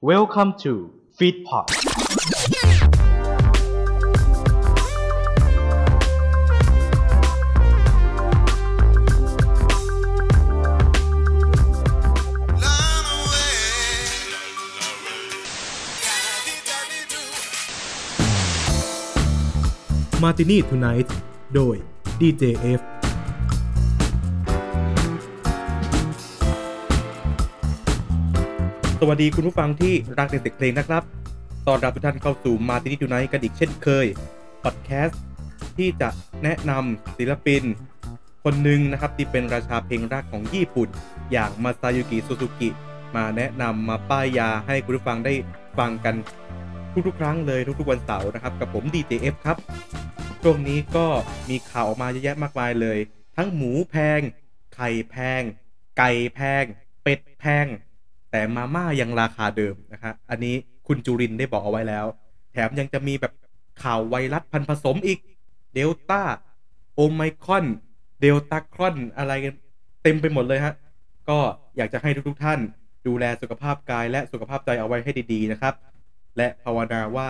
Welcome to Feedpot มาตินี่ทูไนท์โดย DJF สวัสดีคุณผู้ฟังที่รักในเสียงเพลงนะครับ ตอนรับทุกท่านเข้าสู่มาตินี่ทูไนกันอีกเช่นเคย พอดแคสต์ที่จะแนะนำศิลปิน คนหนึ่งนะครับที่เป็นราชาเพลงรักของญี่ปุ่น อย่างมาซายุกิซูซูกิ มาแนะนำมาป้ายยาให้คุณผู้ฟังได้ฟังกันทุกๆครั้งเลยทุกๆวันเสาร์นะครับ กับผม DJF ครับ ช่วงนี้ก็มีข่าวออกมาเยอะแยะมากมายเลย ทั้งหมูแพง ไข่แพง ไก่แพง เป็ดแพง แต่มาม่ายังราคาเดิมนะครับอันนี้คุณจุรินได้บอกเอาไว้แล้ว แถมยังจะมีแบบข่าวไวรัสพันผสมอีกเดลต้าโอไมครอนเดลต้าครอนอะไรกันเต็มไปหมดเลยฮะ ก็อยากจะให้ทุกๆท่าน ดูแลสุขภาพกายและสุขภาพใจเอาไว้ให้ดีๆนะครับ และภาวนาว่า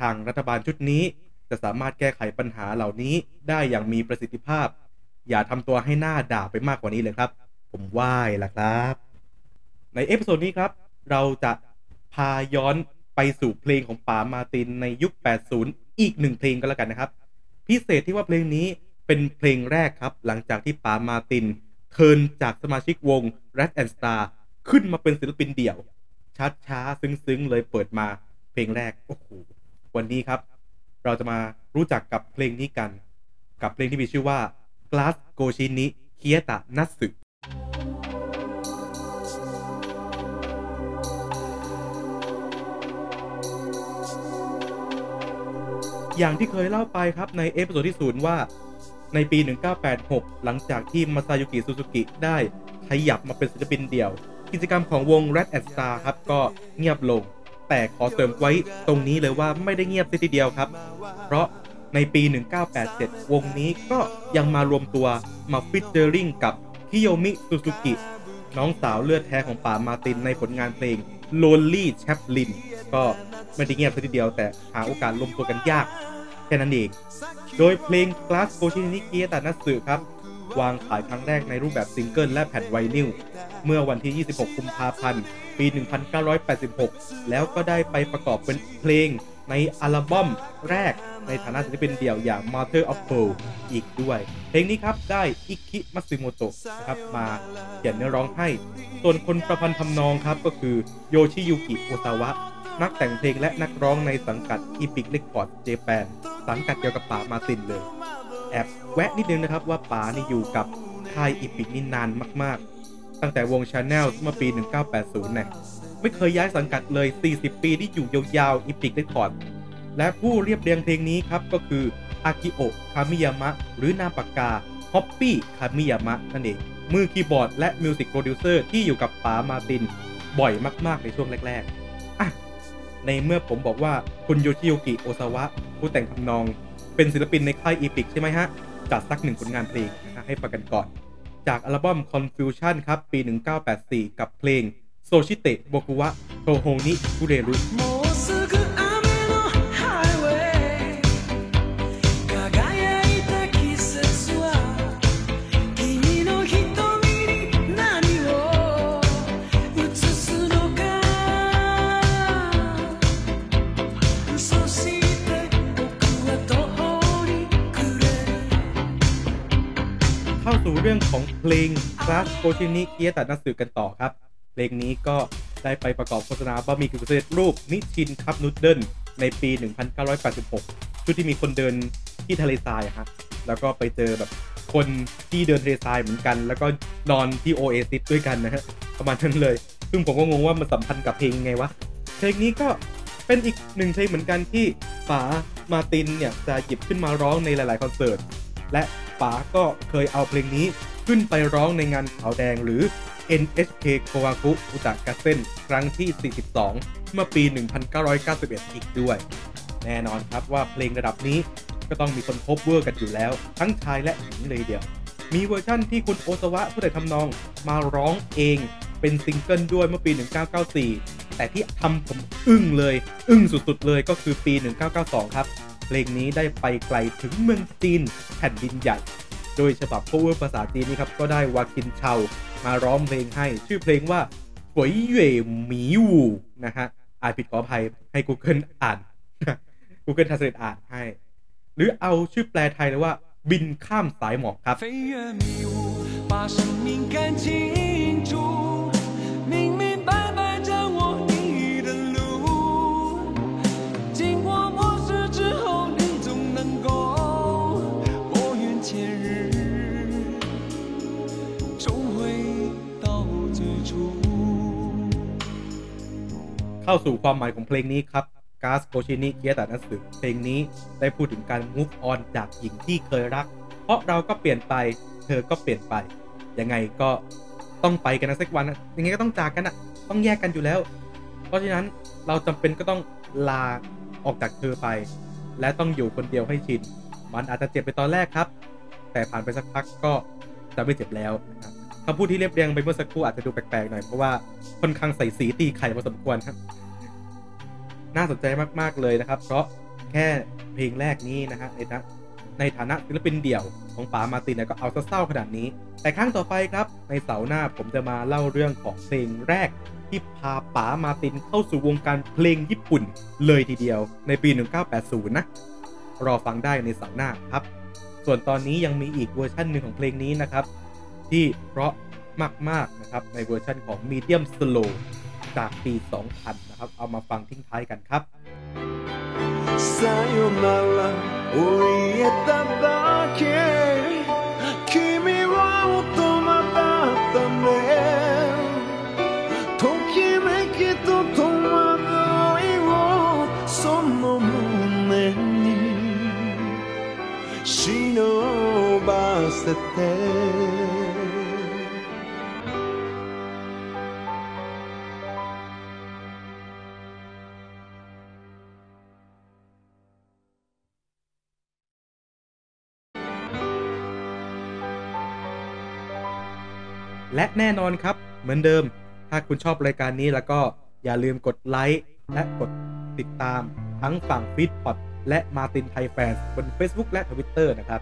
ทางรัฐบาลชุดนี้ จะสามารถแก้ไขปัญหาเหล่านี้ได้อย่างมีประสิทธิภาพ อย่าทำตัวให้น่าด่าไปมากกว่านี้เลยครับ ผมไหว้ละครับ ใน episode นี้ครับ เราจะพาย้อนไปสู่เพลงของป๋ามาร์ตินในยุค 80 อีกหนึ่งเพลงก็แล้วกันนะครับ พิเศษที่ว่าเพลงนี้เป็นเพลงแรกครับ หลังจากที่ป๋ามาร์ติน turn จากสมาชิกวง Rats and Star ขึ้นมาเป็นศิลปินเดี่ยวช้าช้าๆซึ้งๆ เลยเปิดมาเพลงแรก โอ้โห วันนี้ครับ เราจะมารู้จักกับเพลงนี้กัน กับเพลงที่มีชื่อว่า ガラス越しに消えた夏 อย่างที่เคยเล่าไปครับใน episode ที่ศูนย์ว่า ในปี 1986 หลังจากที่มาซายุกิซูซูกิได้ขยับมาเป็นศิลปินเดี่ยว กิจกรรมของวง Rats and Star ครับก็เงียบลง แต่ขอเสริมไว้ตรงนี้เลยว่าไม่ได้เงียบเสียทีเดียวครับ เพราะในปี 1987 วงนี้ก็ยังมารวมตัวมา featuring กับคิโยมิซูซูกิน้องสาวเลือดแท้ของป๋ามาร์ตินในผลงานเพลง Lonely Chaplin ก็ ไม่ได้เงียบซะทีเดียวแต่หาโอกาสรวมตัวกันยาก แค่นั้นเอง โดยเพลง ガラス越しに消えた夏 ครับ วางขายครั้งแรกในรูปแบบซิงเกิลและแผ่นไวนิลเมื่อวันที่ 26 กุมภาพันธ์ ปี 1986 แล้วก็ได้ไปประกอบเป็นเพลงในอัลบั้มแรกในฐานะศิลปินเดี่ยวอย่าง Mother of Pearl อีกด้วย เพลงนี้ครับได้อิคิมัตสึโมโตะนะครับมาเขียนเนื้อร้องให้ ส่วนคนประพันธ์ทำนองครับก็คือโยชิยุกิโอซาวะ นักแต่งเพลงและนักร้องในสังกัด Epic Records Japan สังกัดเดียวกับป๋ามาร์ตินเลย แอบแวะนิดนึงนะครับว่าป๋านี่อยู่กับค่าย Epic นี่นานมากๆ ตั้งแต่วง Chanels เมื่อปี 1980เนี่ยไม่เคยย้ายสังกัดเลย 40 ปีที่อยู่ยาวๆ Epic Records และผู้เรียบเรียงเพลงนี้ครับก็คืออากิโอะคามิยามะหรือนามปากกาฮอปปี้คามิยามะนั่นเองมือคีย์บอร์ดและ music producer ที่อยู่กับป๋ามาร์ตินบ่อยมากๆในช่วงแรกๆในเมื่อผมบอกว่าคุณโยชิยูกิโอซาวะผู้แต่งทำนอง เป็นศิลปินในค่าย Epic ใช่ไหมฮะ จัดสักหนึ่งผลงานเพลงนะฮะให้ฟังกันก่อน จากอัลบั้ม Confusion ครับ ปี 1984 กับเพลงโซชิเตะโบกุวะโทโฮนิคุเร Ru เข้าสู่เรื่องของเพลง Class g o s h i n i k i e t a n a s u กันต่อครับ เพลงนี้ก็ได้ไปประกอบโฆษณาบะหมี่กึ่งสำเร็จรูปนิชินคัพนูดเดิลในปี 1986 ชุดที่มีคนเดินที่ทะเลทรายฮะแล้วก็ไปเจอแบบคนที่เดินทะเลทรายเหมือนกัน แล้วก็นอนที่โอเอซิสด้วยกันนะฮะประมาณนั้นเลย ซึ่งผมก็งงว่ามันสัมพันธ์กับเพลงไงวะ เพลงนี้ก็เป็นอีกหนึ่งเพลงเหมือนกันที่ป๋ามาร์ตินเนี่ยจะหยิบขึ้นมาร้องในหลาย ๆ คอนเสิร์ต และ ป๋าก็เคยเอาเพลงนี้ขึ้นไปร้องในงานขาวแดงหรือ NHK 紅白歌合戦 ครั้งที่ 42 เมื่อปี 1991 อีกด้วย แน่นอนครับว่าเพลงระดับนี้ก็ต้องมีคน cover กันอยู่แล้ว ทั้งชายและหญิงเลยทีเดียว มีเวอร์ชั่นที่คุณโอซาวะผู้แต่งทำนองมาร้องเองเป็นซิงเกิลด้วยเมื่อปี 1994 แต่ที่ทำผมอึ้งเลย อึ้งสุดๆเลยก็คือปี 1992 ครับ เพลงนี้ได้ไปไกลถึงเมืองจีนแผ่นดินใหญ่ โดยฉบับ cover ภาษาจีนนี้ครับ ก็ได้วากินเชามาร้องเพลงให้ ชื่อเพลงว่าฝวยเหย่หมีวูนะฮะ อ่านผิดขออภัยให้ Google อ่าน Google Translate อ่านให้ หรือเอาชื่อแปลไทยเลยว่า บินข้ามสายหมอกครับ 飞越迷雾，把生命看清楚，明明 เข้าสู่ความหมายของเพลงนี้ครับกาสโกชินิเกียตานัสึเพลงนี้ได้พูดถึงการ move on จากหญิงที่เคยรัก เพราะเราก็เปลี่ยนไป เธอก็เปลี่ยนไป ยังไงก็ต้องไปกันนะสักวันนะยังไงก็ต้องจากกันอะต้องแยกกันอยู่แล้ว เพราะฉะนั้นเราจำเป็นก็ต้องลาออกจากเธอไป และต้องอยู่คนเดียวให้ชิน มันอาจจะเจ็บไปตอนแรกครับ แต่ผ่านไปสักพักก็จะไม่เจ็บแล้วนะครับ คำพูดที่เรียบเรียงไปเมื่อสักครู่อาจจะดูแปลกๆหน่อยเพราะว่าค่อนข้างใส่สีตีไข่พอสมควรครับ น่าสนใจมากๆเลยนะครับ เพราะแค่เพลงแรกนี้นะฮะในฐานะในฐานะศิลปินเดี่ยวของป๋ามาตินก็เอาซะเศร้าขนาดนี้ แต่ครั้งต่อไปครับ ในเสาร์หน้าผมจะมาเล่าเรื่องของเพลงแรกที่พาป๋ามาตินเข้าสู่วงการเพลงญี่ปุ่นเลยทีเดียวในปี 1980 นะ รอฟังได้ในเสาร์หน้าครับ ส่วนตอนนี้ยังมีอีกเวอร์ชันหนึ่งของเพลงนี้นะครับ ที่เพราะมาก ๆ นะครับ ในเวอร์ชันของ Medium Slow จากปี 2000 นะครับ เอามาฟังทิ้งท้ายกันครับ さよならを言えただけ君は大人だったねときめきと戸惑いをその胸に忍ばせて และแน่นอนครับ เหมือนเดิม ถ้าคุณชอบรายการนี้แล้วก็อย่าลืมกดไลค์และกดติดตามทั้งฝั่งฟีดพอดและมาตินไทยแฟนบน Facebook และ Twitter นะครับ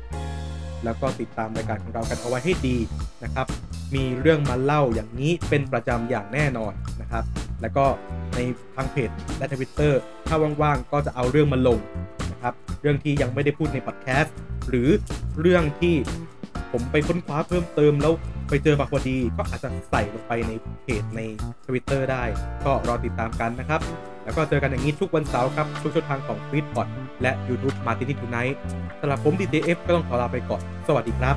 แล้วก็ติดตามรายการของเรากันเอาไว้ให้ดีนะครับ มีเรื่องมาเล่าอย่างนี้เป็นประจำอย่างแน่นอนนะครับ แล้วก็ในทางเพจและ Twitter ถ้าว่างๆ ก็จะเอาเรื่องมาลงนะครับ เรื่องที่ยังไม่ได้พูดในพอดแคสต์หรือเรื่องที่ ผมไปค้นคว้าเพิ่มเติมแล้วไปเจอมาพอดี ก็อาจจะใส่ลงไปในเพจใน Twitter ได้ ก็รอติดตามกันนะครับ แล้วก็เจอกันอย่างนี้ทุกวันเสาร์ครับ ทุกช่องทางของ f e e d p o t และ YouTube Martin Tonight สำหรับผม DJF ก็ต้องขอลาไปก่อน สวัสดีครับ